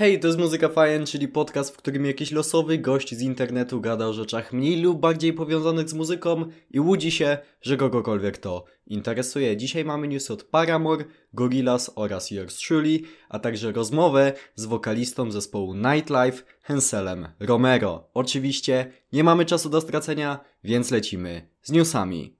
Hej, to jest Muzyka Fajen, czyli podcast, w którym jakiś losowy gość z internetu gada o rzeczach mniej lub bardziej powiązanych z muzyką i łudzi się, że kogokolwiek to interesuje. Dzisiaj mamy news od Paramore, Gorillaz oraz Yours Truly, a także rozmowę z wokalistą zespołu Nightlife, Henselem Romero. Oczywiście nie mamy czasu do stracenia, więc lecimy z newsami.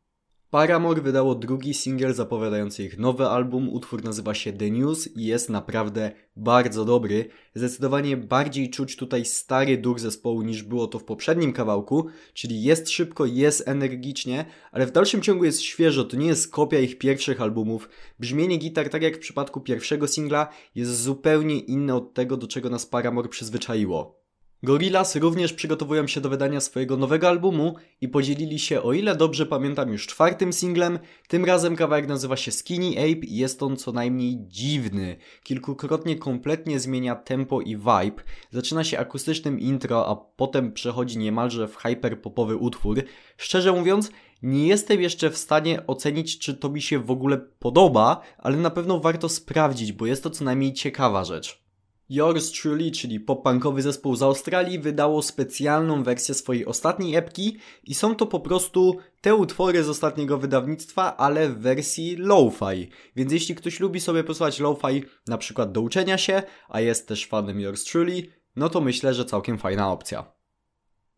Paramore wydało drugi singiel zapowiadający ich nowy album. Utwór nazywa się The News i jest naprawdę bardzo dobry. Zdecydowanie bardziej czuć tutaj stary duch zespołu niż było to w poprzednim kawałku, czyli jest szybko, jest energicznie, ale w dalszym ciągu jest świeżo, to nie jest kopia ich pierwszych albumów. Brzmienie gitar, tak jak w przypadku pierwszego singla, jest zupełnie inne od tego, do czego nas Paramore przyzwyczaiło. Gorillaz również przygotowują się do wydania swojego nowego albumu i podzielili się, o ile dobrze pamiętam, już czwartym singlem. Tym razem kawałek nazywa się Skinny Ape i jest on co najmniej dziwny. Kilkukrotnie kompletnie zmienia tempo i vibe. Zaczyna się akustycznym intro, a potem przechodzi niemalże w hyperpopowy utwór. Szczerze mówiąc, nie jestem jeszcze w stanie ocenić, czy to mi się w ogóle podoba, ale na pewno warto sprawdzić, bo jest to co najmniej ciekawa rzecz. Yours Truly, czyli pop-punkowy zespół z Australii, wydało specjalną wersję swojej ostatniej epki i są to po prostu te utwory z ostatniego wydawnictwa, ale w wersji lo-fi. Więc jeśli ktoś lubi sobie posłuchać lo-fi na przykład do uczenia się, a jest też fanem Yours Truly, no to myślę, że całkiem fajna opcja.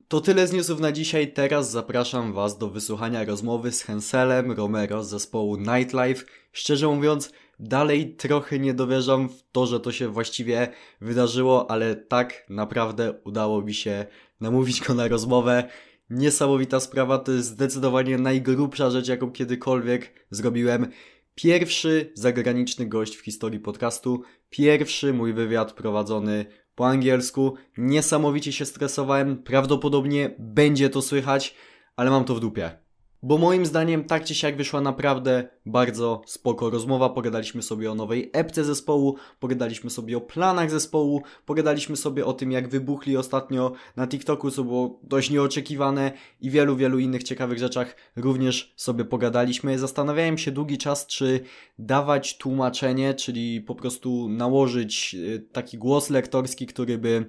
To tyle z newsów na dzisiaj. Teraz zapraszam Was do wysłuchania rozmowy z Henselem Romero z zespołu Nightlife. Szczerze mówiąc, dalej trochę nie dowierzam w to, że to się właściwie wydarzyło, ale tak naprawdę udało mi się namówić go na rozmowę. Niesamowita sprawa, to jest zdecydowanie najgrubsza rzecz, jaką kiedykolwiek zrobiłem. Pierwszy zagraniczny gość w historii podcastu, pierwszy mój wywiad prowadzony po angielsku. Niesamowicie się stresowałem, prawdopodobnie będzie to słychać, ale mam to w dupie. Bo moim zdaniem tak czy siak wyszła naprawdę bardzo spoko rozmowa. Pogadaliśmy sobie o nowej epce zespołu, pogadaliśmy sobie o planach zespołu, pogadaliśmy sobie o tym jak wybuchli ostatnio na TikToku, co było dość nieoczekiwane i wielu, wielu innych ciekawych rzeczach również sobie pogadaliśmy. Zastanawiałem się długi czas, czy dawać tłumaczenie, czyli po prostu nałożyć y, taki głos lektorski, który by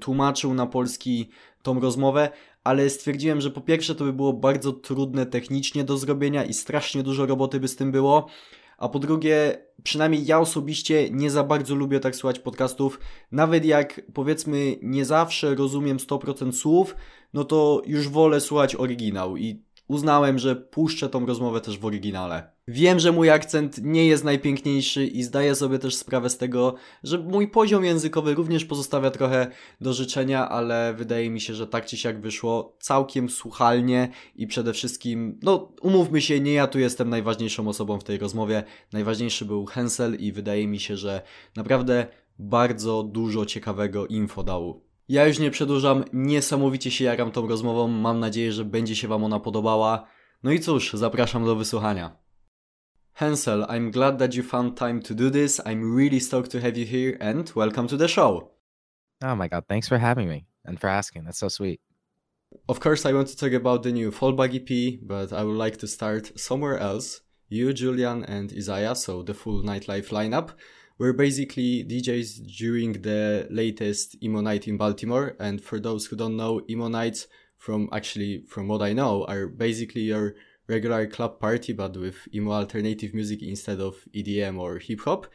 tłumaczył na polski tą rozmowę, ale stwierdziłem, że po pierwsze to by było bardzo trudne technicznie do zrobienia i strasznie dużo roboty by z tym było, a po drugie, przynajmniej ja osobiście nie za bardzo lubię tak słuchać podcastów, nawet jak powiedzmy nie zawsze rozumiem 100% słów, no to już wolę słuchać oryginał. I uznałem, że puszczę tą rozmowę też w oryginale. Wiem, że mój akcent nie jest najpiękniejszy i zdaję sobie też sprawę z tego, że mój poziom językowy również pozostawia trochę do życzenia, ale wydaje mi się, że tak czy siak wyszło całkiem słuchalnie i przede wszystkim, no umówmy się, nie ja tu jestem najważniejszą osobą w tej rozmowie. Najważniejszy był Hensel i wydaje mi się, że naprawdę bardzo dużo ciekawego info dał. Ja już nie przedłużam, niesamowicie się jaram tą rozmową, mam nadzieję, że będzie się Wam ona podobała. No i cóż, zapraszam do wysłuchania. Hansel, I'm glad that you found time to do this. I'm really stoked to have you here and welcome to the show. Oh my god, thanks for having me and for asking. That's so sweet. Of course, I want to talk about the new Fallback EP, but I would like to start somewhere else. You, Julian, and Isaiah, so the full nightlife lineup, were basically DJs during the latest Emo Night in Baltimore. And for those who don't know, Emo Nights, from actually from what I know, are basically your regular club party, but with emo alternative music instead of EDM or hip hop.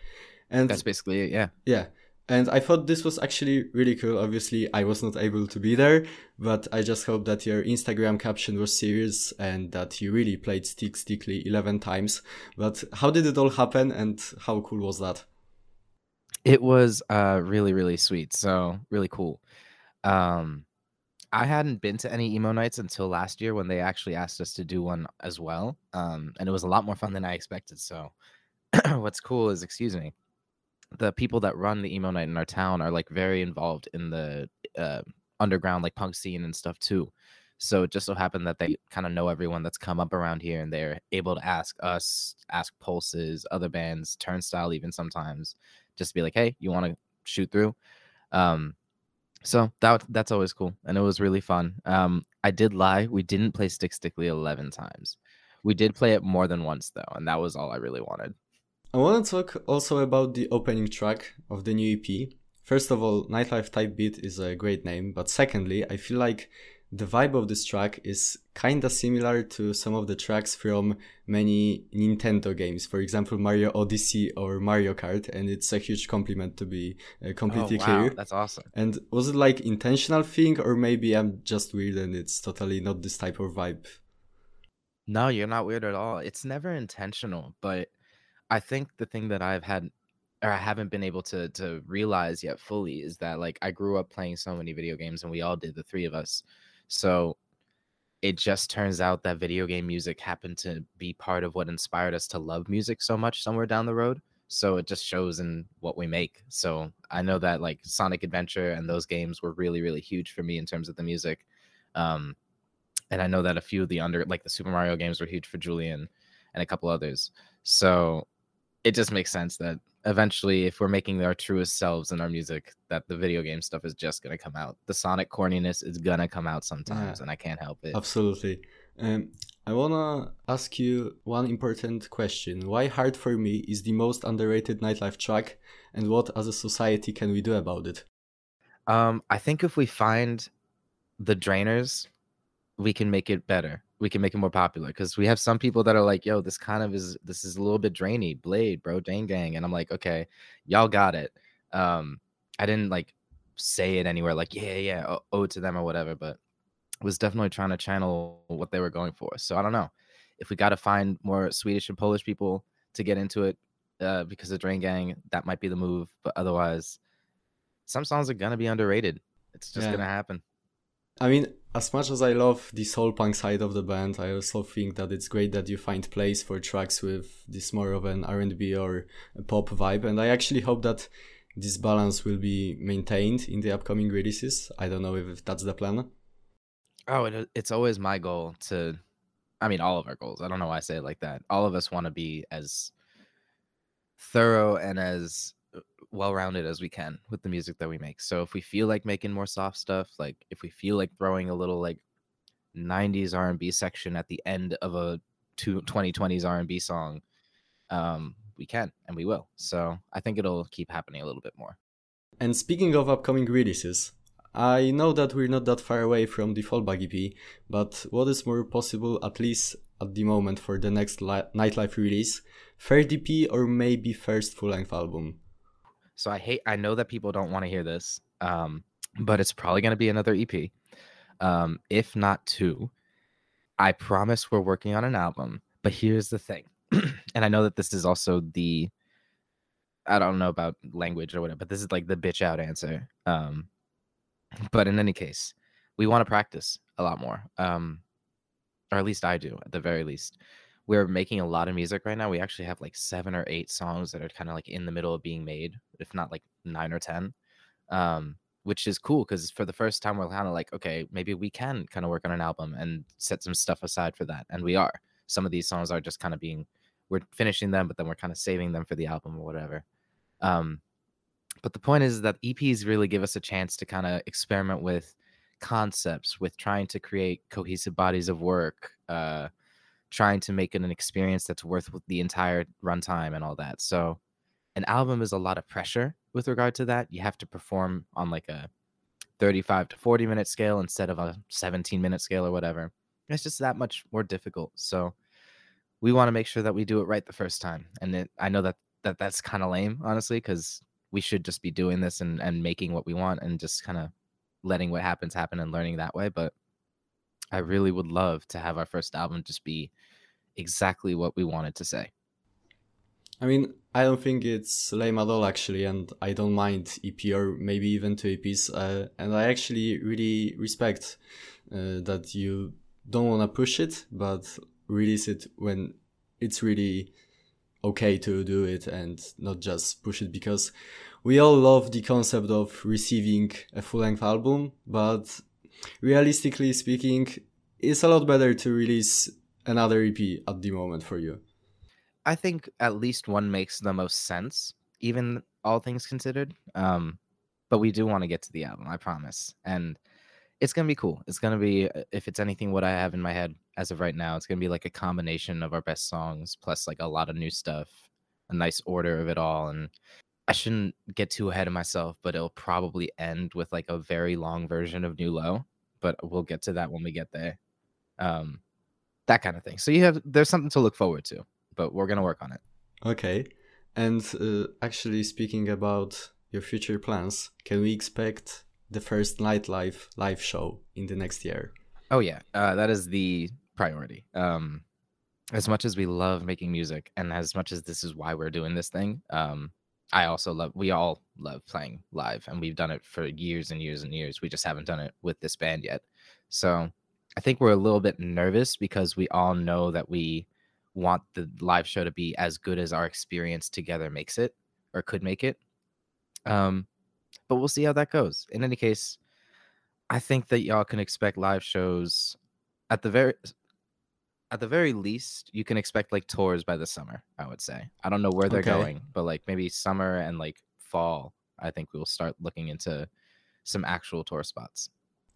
And that's basically it, yeah. Yeah. And I thought this was actually really cool. Obviously, I was not able to be there, but I just hope that your Instagram caption was serious and that you really played Stick Stickly 11 times. But how did it all happen and how cool was that? It was uh, really, really sweet. So, really cool. Um, I hadn't been to any emo nights until last year when they actually asked us to do one as well. Um, and it was a lot more fun than I expected. So, what's cool is, excuse me, the people that run the emo night in our town are like very involved in the uh, underground like punk scene and stuff too. So it just so happened that they kind of know everyone that's come up around here and they're able to ask us, ask Pulses, other bands, Turnstile, even sometimes, just to be like, hey, you want to shoot through? Um, so that that's always cool, and it was really fun. Um, I did lie; we didn't play Stick Stickly eleven times. We did play it more than once though, and that was all I really wanted. I want to talk also about the opening track of the new EP, first of all, Nightlife Type Beat is a great name, but secondly, I feel like the vibe of this track is kinda similar to some of the tracks from many Nintendo games, for example, Mario Odyssey or Mario Kart, and it's a huge compliment to be uh, completely oh, wow. clear. That's awesome. And was it like intentional thing, or maybe I'm just weird and it's totally not this type of vibe? No, you're not weird at all. It's never intentional, but I think the thing that I've had or I haven't been able to to realize yet fully is that like I grew up playing so many video games and we all did the three of us. So it just turns out that video game music happened to be part of what inspired us to love music so much somewhere down the road. So it just shows in what we make. So I know that like Sonic Adventure and those games were really really huge for me in terms of the music. Um and I know that a few of the under like the Super Mario games were huge for Julian and a couple others. So it just makes sense that eventually if we're making our truest selves in our music that the video game stuff is just going to come out. The sonic corniness is going to come out sometimes yeah, and i can't help it. Absolutely. Um, i want to ask you one important question. Why hard for me is the most underrated nightlife track and what as a society can we do about it? Um, i think if we find the drainers we can make it better. We can make it more popular because we have some people that are like, "Yo, this kind of is this is a little bit drainy." Bladee, bro, Drain Gang, and I'm like, "Okay, y'all got it." Um, I didn't like say it anywhere, like, "Yeah, yeah, owe it to them" or whatever, but was definitely trying to channel what they were going for. So I don't know if we got to find more Swedish and Polish people to get into it uh, because of Drain Gang, that might be the move. But otherwise, some songs are gonna be underrated. It's just yeah. gonna happen. I mean, as much as I love the soul punk side of the band, I also think that it's great that you find place for tracks with this more of an R&B or pop vibe, and I actually hope that this balance will be maintained in the upcoming releases. I don't know if that's the plan. Oh, it, it's always my goal to, I mean, all of our goals. I don't know why I say it like that. All of us want to be as thorough and as well rounded as we can with the music that we make. So if we feel like making more soft stuff, like if we feel like throwing a little like 90s R&B section at the end of a 2020s R&B song, um, we can and we will. So I think it'll keep happening a little bit more. And speaking of upcoming releases, I know that we're not that far away from the Fallback EP, but what is more possible, at least at the moment, for the next li- nightlife release? Third EP or maybe first full length album? So I hate. I know that people don't want to hear this, um, but it's probably going to be another EP, um, if not two. I promise we're working on an album. But here's the thing, and I know that this is also the. I don't know about language or whatever, but this is like the bitch out answer. Um, but in any case, we want to practice a lot more, um, or at least I do, at the very least we're making a lot of music right now. We actually have like seven or eight songs that are kind of like in the middle of being made, if not like nine or ten. Um, which is cool because for the first time we're kind of like, okay, maybe we can kind of work on an album and set some stuff aside for that. And we are. Some of these songs are just kind of being we're finishing them, but then we're kind of saving them for the album or whatever. Um, but the point is that EPs really give us a chance to kind of experiment with concepts, with trying to create cohesive bodies of work, uh, trying to make it an experience that's worth the entire runtime and all that. So an album is a lot of pressure with regard to that. You have to perform on like a 35 to 40 minute scale instead of a 17 minute scale or whatever. It's just that much more difficult. So we want to make sure that we do it right the first time. And it, I know that, that that's kind of lame, honestly, because we should just be doing this and, and making what we want and just kind of letting what happens happen and learning that way. But I really would love to have our first album just be exactly what we wanted to say. I mean, I don't think it's lame at all, actually, and I don't mind EP or maybe even two EPs. Uh, and I actually really respect uh, that you don't want to push it, but release it when it's really okay to do it and not just push it because we all love the concept of receiving a full length album, but realistically speaking, it's a lot better to release another EP at the moment for you? I think at least one makes the most sense, even all things considered. Um, but we do want to get to the album, I promise. And it's gonna be cool. It's gonna be uh, if it's anything what I have in my head as of right now, it's gonna be like a combination of our best songs plus like a lot of new stuff, a nice order of it all, and I shouldn't get too ahead of myself, but it'll probably end with like a very long version of New Low. But we'll get to that when we get there. Um, that kind of thing. So you have there's something to look forward to, but we're gonna work on it. Okay. And uh, actually, speaking about your future plans, can we expect the first nightlife live show in the next year? Oh yeah, uh, that is the priority. Um, as much as we love making music, and as much as this is why we're doing this thing, um, I also love. We all love playing live, and we've done it for years and years and years. We just haven't done it with this band yet. So I think we're a little bit nervous because we all know that we want the live show to be as good as our experience together makes it or could make it. Um, but we'll see how that goes. In any case, I think that y'all can expect live shows at the very at the very least, you can expect like tours by the summer, I would say. I don't know where they're okay. going, but like maybe summer and like fall, I think we'll start looking into some actual tour spots.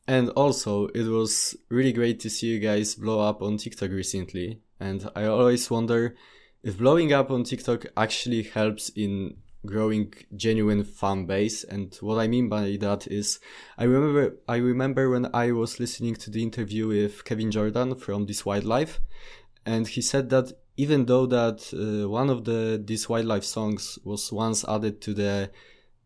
And also, it was really great to see you guys blow up on TikTok recently. And I always wonder if blowing up on TikTok actually helps in growing genuine fan base. And what I mean by that is, I remember, I remember when I was listening to the interview with Kevin Jordan from This Wild Life, and he said that even though that uh, one of the This Wild Life songs was once added to the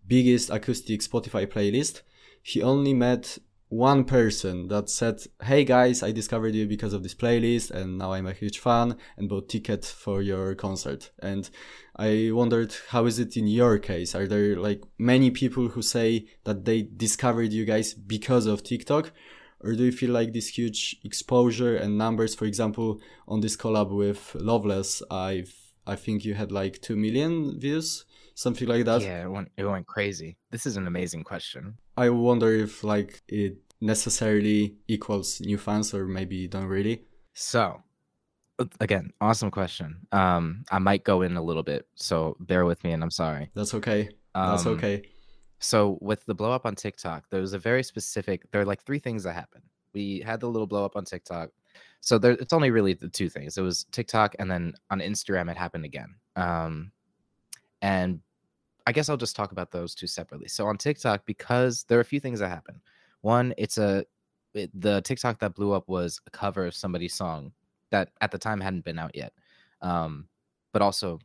biggest acoustic Spotify playlist, he only met one person that said, Hey guys, I discovered you because of this playlist and now I'm a huge fan and bought ticket for your concert. And I wondered, how is it in your case? Are there like many people who say that they discovered you guys because of TikTok? Or do you feel like this huge exposure and numbers, for example, on this collab with Loveless, I've, I think you had like 2 million views something like that. Yeah, it went, it went crazy. This is an amazing question. I wonder if like it necessarily equals new fans or maybe don't really. So, again, awesome question. Um, I might go in a little bit, so bear with me, and I'm sorry. That's okay. That's um, okay. So with the blow up on TikTok, there was a very specific. There are like three things that happened. We had the little blow up on TikTok. So there, it's only really the two things. It was TikTok, and then on Instagram, it happened again. Um, and I guess I'll just talk about those two separately. So on TikTok, because there are a few things that happen. One, it's a it, the TikTok that blew up was a cover of somebody's song that at the time hadn't been out yet. Um, but also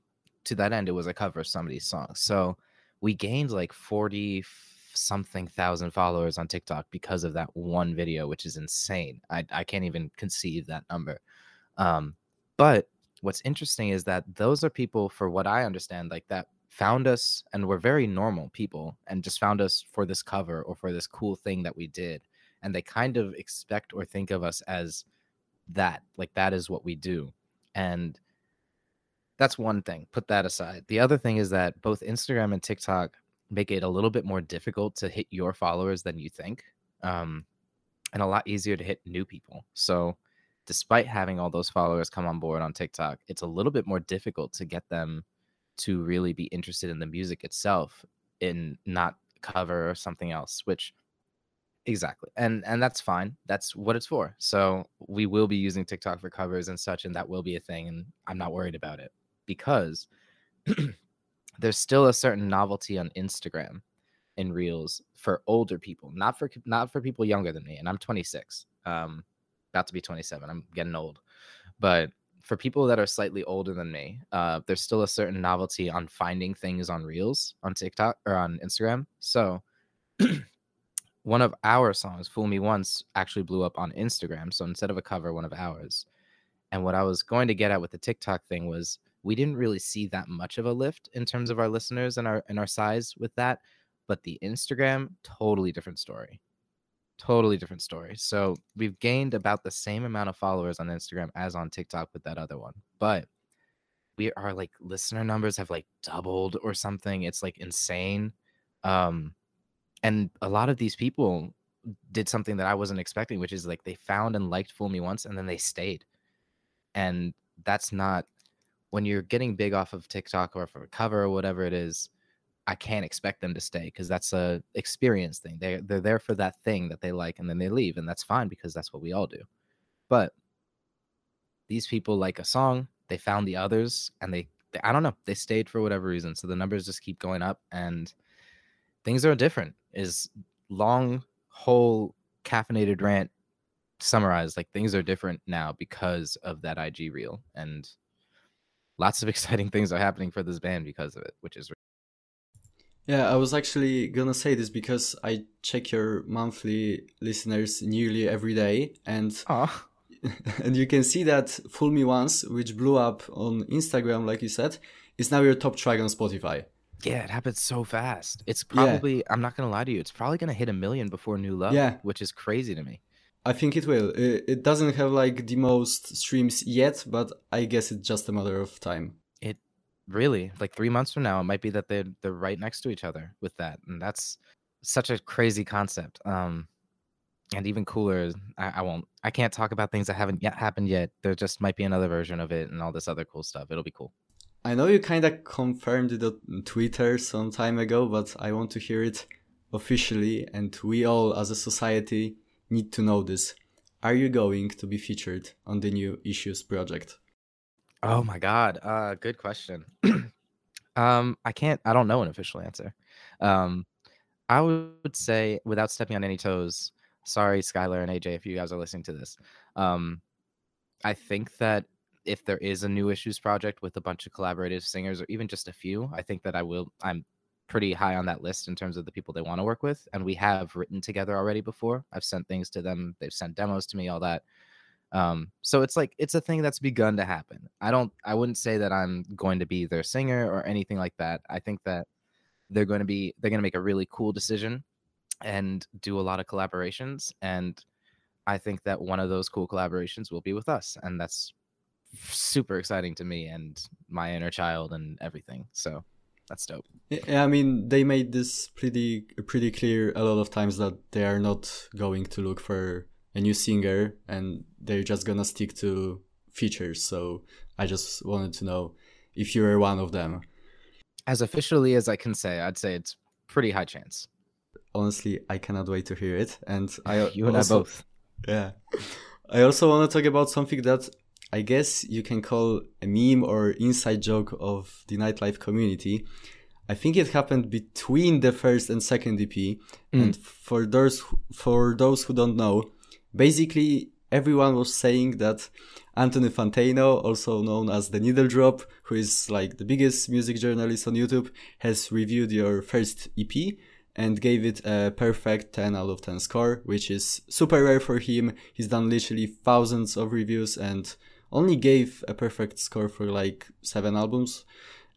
to that end, it was a cover of somebody's song. So we gained like 40 something thousand followers on TikTok because of that one video, which is insane. I, I can't even conceive that number. Um, but what's interesting is that those are people, for what I understand, like that found us and were very normal people and just found us for this cover or for this cool thing that we did and they kind of expect or think of us as that like that is what we do and that's one thing put that aside. The other thing is that both instagram and tiktok make it a little bit more difficult to hit your followers than you think um, and a lot easier to hit new people so despite having all those followers come on board on tiktok it's a little bit more difficult to get them to really be interested in the music itself in not cover or something else which exactly and and that's fine that's what it's for so we will be using tiktok for covers and such and that will be a thing and i'm not worried about it because there's still a certain novelty on instagram in reels for older people not for not for people younger than me and i'm 26 um about to be 27 i'm getting old but for people that are slightly older than me, uh, there's still a certain novelty on finding things on Reels on TikTok or on Instagram. So one of our songs, Fool Me Once, actually blew up on Instagram. So instead of a cover, one of ours. And what I was going to get at with the TikTok thing was we didn't really see that much of a lift in terms of our listeners and our and our size with that. But the Instagram, totally different story totally different story. So we've gained about the same amount of followers on Instagram as on TikTok with that other one. But we are like listener numbers have like doubled or something. It's like insane. Um and a lot of these people did something that I wasn't expecting, which is like they found and liked Fool Me Once and then they stayed. And that's not when you're getting big off of TikTok or for a cover or whatever it is, I can't expect them to stay because that's a experience thing. They they're there for that thing that they like and then they leave and that's fine because that's what we all do. But these people like a song, they found the others and they I don't know. They stayed for whatever reason. So the numbers just keep going up and things are different. Is long whole caffeinated rant summarized like things are different now because of that IG reel and lots of exciting things are happening for this band because of it, which is yeah, I was actually gonna say this because I check your monthly listeners nearly every day, and Aww. and you can see that "Fool Me Once," which blew up on Instagram, like you said, is now your top track on Spotify. Yeah, it happens so fast. It's probably yeah. I'm not gonna lie to you, it's probably gonna hit a million before New Love. Yeah, which is crazy to me. I think it will. It doesn't have like the most streams yet, but I guess it's just a matter of time. Really like three months from now, it might be that they're they're right next to each other with that, and that's such a crazy concept. Um, and even cooler, I, I won't. I can't talk about things that haven't yet happened yet. There just might be another version of it and all this other cool stuff. It'll be cool. I know you kind of confirmed it on Twitter some time ago, but I want to hear it officially, and we all as a society need to know this. Are you going to be featured on the new Issues project? Oh my god, uh, good question. um, I can't. I don't know an official answer. Um, I would say, without stepping on any toes, sorry, Skyler and AJ, if you guys are listening to this. Um, I think that if there is a new issues project with a bunch of collaborative singers or even just a few, I think that I will. I'm pretty high on that list in terms of the people they want to work with. And we have written together already before. I've sent things to them. They've sent demos to me, all that. Um, so it's like it's a thing that's begun to happen. I don't I wouldn't say that I'm going to be their singer or anything like that. I think that they're going to be they're going to make a really cool decision and do a lot of collaborations and I think that one of those cool collaborations will be with us and that's super exciting to me and my inner child and everything. So that's dope. Yeah, I mean, they made this pretty pretty clear a lot of times that they are not going to look for a new singer and they're just gonna stick to features. So I just wanted to know if you were one of them. As officially as I can say, I'd say it's pretty high chance. Honestly, I cannot wait to hear it, and I you and also, I both. Yeah, I also want to talk about something that I guess you can call a meme or inside joke of the nightlife community. I think it happened between the first and second EP. Mm. And for those for those who don't know, basically everyone was saying that Anthony Fantano, also known as the Needle Drop, who is like the biggest music journalist on YouTube, has reviewed your first EP and gave it a perfect 10 out of 10 score, which is super rare for him. He's done literally thousands of reviews and only gave a perfect score for like seven albums.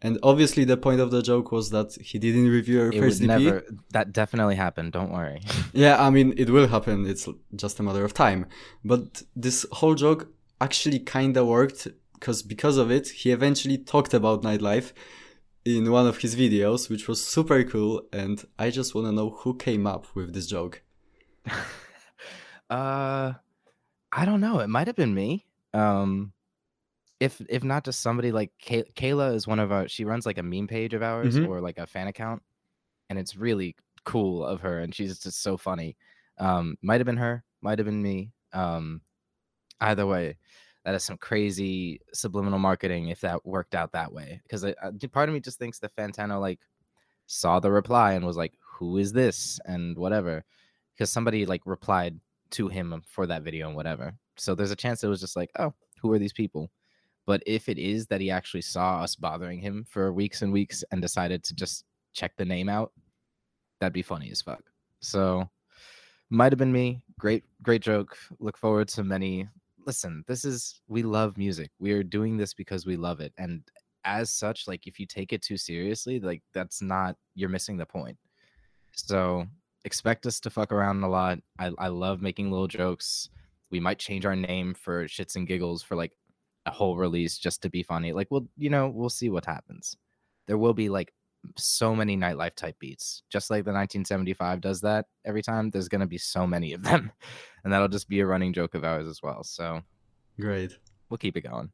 And obviously, the point of the joke was that he didn't review our it first EP. Never, that definitely happened. Don't worry. yeah, I mean, it will happen. It's just a matter of time. But this whole joke actually kind of worked because because of it, he eventually talked about nightlife in one of his videos, which was super cool. And I just want to know who came up with this joke. uh, I don't know. It might have been me. Um, if if not just somebody like Kay- Kayla is one of our she runs like a meme page of ours mm-hmm. or like a fan account, and it's really cool of her, and she's just so funny. Um, might have been her, might have been me. Um, either way, that is some crazy subliminal marketing if that worked out that way. Because part of me just thinks that Fantano like saw the reply and was like, "Who is this?" and whatever, because somebody like replied to him for that video and whatever. So there's a chance it was just like, oh, who are these people? But if it is that he actually saw us bothering him for weeks and weeks and decided to just check the name out, that'd be funny as fuck. So might have been me. Great, great joke. Look forward to many. Listen, this is we love music. We are doing this because we love it. And as such, like if you take it too seriously, like that's not you're missing the point. So expect us to fuck around a lot. I, I love making little jokes. We might change our name for shits and giggles for like whole release just to be funny. Like, well, you know, we'll see what happens. There will be like so many nightlife type beats, just like the 1975 does that every time. There's going to be so many of them, and that'll just be a running joke of ours as well. So, great. We'll keep it going.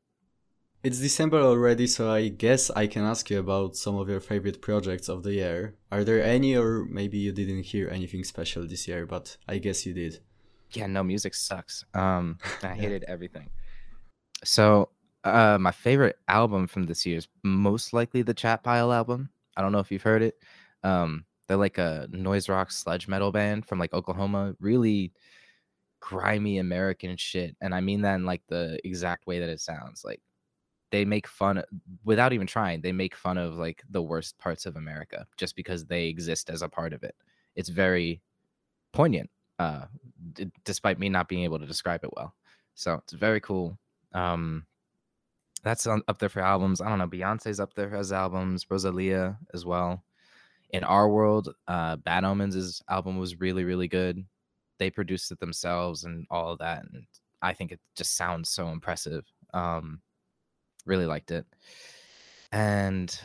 It's December already, so I guess I can ask you about some of your favorite projects of the year. Are there any, or maybe you didn't hear anything special this year, but I guess you did. Yeah, no, music sucks. Um, I hated everything. So Uh, my favorite album from this year is most likely the Chat Pile album. I don't know if you've heard it. Um, they're like a noise rock sludge metal band from like Oklahoma. Really grimy American shit, and I mean that in like the exact way that it sounds. Like they make fun without even trying. They make fun of like the worst parts of America just because they exist as a part of it. It's very poignant, uh, d- despite me not being able to describe it well. So it's very cool. Um, that's on, up there for albums. I don't know. Beyonce's up there as albums. Rosalia as well. In our world, uh, Bad Omens' album was really, really good. They produced it themselves and all of that, and I think it just sounds so impressive. Um, really liked it. And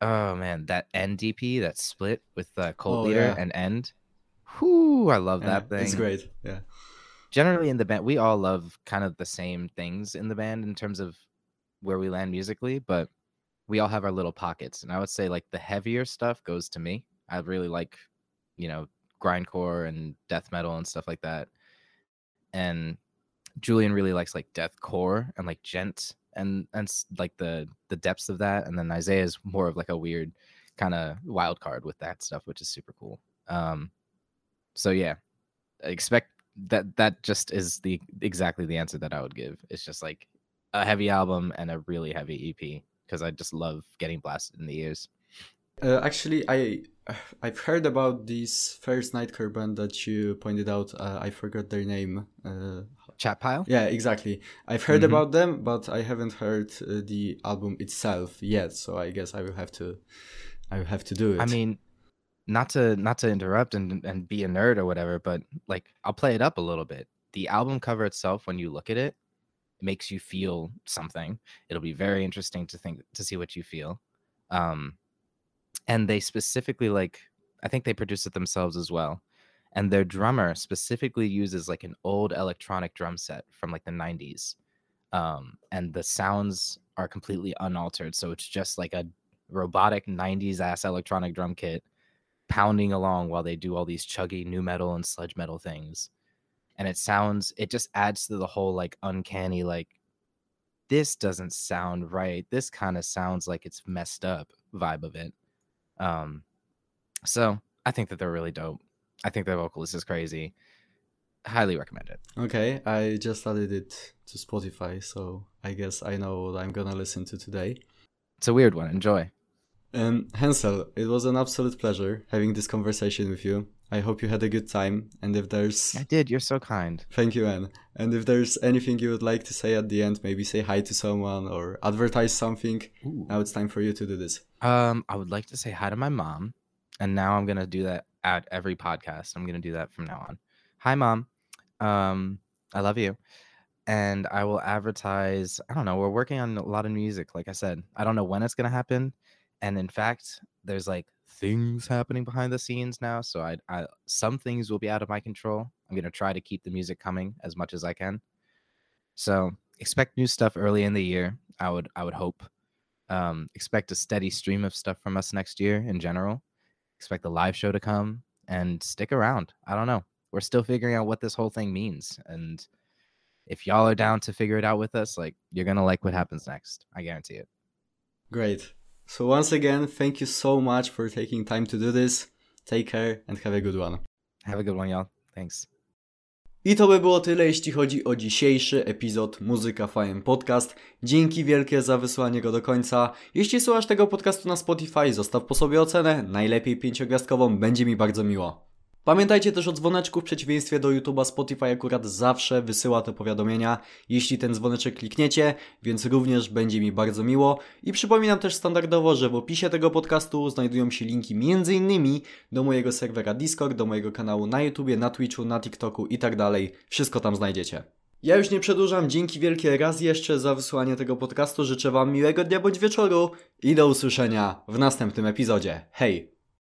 oh man, that NDP that split with the Cult Oh, Leader yeah. and End. Whoo, I love Yeah, that thing It's great. Yeah. Generally in the band we all love kind of the same things in the band in terms of where we land musically but we all have our little pockets and i would say like the heavier stuff goes to me. I really like you know grindcore and death metal and stuff like that and julian really likes like deathcore and like djent and and like the the depths of that and then isaiah is more of like a weird kind of wild card with that stuff which is super cool um so yeah expect that that just is the exactly the answer that I would give. It's just like a heavy album and a really heavy EP because I just love getting blasted in the ears. Uh, actually, I I've heard about this first Nightcore band that you pointed out. Uh, I forgot their name. Uh, Chat pile. yeah, exactly. I've heard Mhm. about them, but I haven't heard uh, the album itself yet. So I guess I will have to. I will have to do it. I mean, not to not to interrupt and and be a nerd or whatever, but like I'll play it up a little bit. The album cover itself, when you look at it, makes you feel something. It'll be very interesting to think to see what you feel. Um, and they specifically like I think they produced it themselves as well. And their drummer specifically uses like an old electronic drum set from like the 90s. Um, and the sounds are completely unaltered. So it's just like a robotic 90s ass electronic drum kit pounding along while they do all these chuggy nu metal and sludge metal things. And it sounds, it just adds to the whole like uncanny, like, this doesn't sound right. This kind of sounds like it's messed up vibe of it. Um, so I think that they're really dope. I think their vocalist is crazy. Highly recommend it. okay, I just added it to Spotify, so I guess I know what I'm gonna listen to today. It's a weird one. Enjoy. Um, Hansel, it was an absolute pleasure having this conversation with you. I hope you had a good time, and if there's I did. You're so kind. Thank you, Anne. And if there's anything you would like to say at the end, maybe say hi to someone or advertise something, now it's time for you to do this. Um, I would like to say hi to my mom, and now I'm gonna do that at every podcast. I'm gonna do that from now on. Hi, mom. Um, I love you, and I will advertise. I don't know. We're working on a lot of music. Like I said, I don't know when it's gonna happen, and in fact, there's like things happening behind the scenes now. So I, I some things will be out of my control. I'm gonna try to keep the music coming as much as I can. So expect new stuff early in the year. I would I would hope. Um, expect a steady stream of stuff from us next year in general. Expect the live show to come and stick around. I don't know. We're still figuring out what this whole thing means. And if y'all are down to figure it out with us, like you're gonna like what happens next. I guarantee it. Great. So, once again, thank you so much for taking time to do this. Take care and have a good one. Have a good one, y'all. Thanks. I to by było tyle, jeśli chodzi o dzisiejszy epizod Muzyka Fajem Podcast. Dzięki wielkie za wysłanie go do końca. Jeśli słuchasz tego podcastu na Spotify, zostaw po sobie ocenę, najlepiej pięciogwiazdkową, będzie mi bardzo miło. Pamiętajcie też o dzwoneczku w przeciwieństwie do YouTube'a, Spotify akurat zawsze wysyła te powiadomienia, jeśli ten dzwoneczek klikniecie, więc również będzie mi bardzo miło. I przypominam też standardowo, że w opisie tego podcastu znajdują się linki m.in. do mojego serwera Discord, do mojego kanału na YouTubie, na Twitchu, na TikToku i tak dalej. Wszystko tam znajdziecie. Ja już nie przedłużam, dzięki wielkie raz jeszcze za wysłanie tego podcastu. Życzę Wam miłego dnia bądź wieczoru i do usłyszenia w następnym epizodzie. Hej!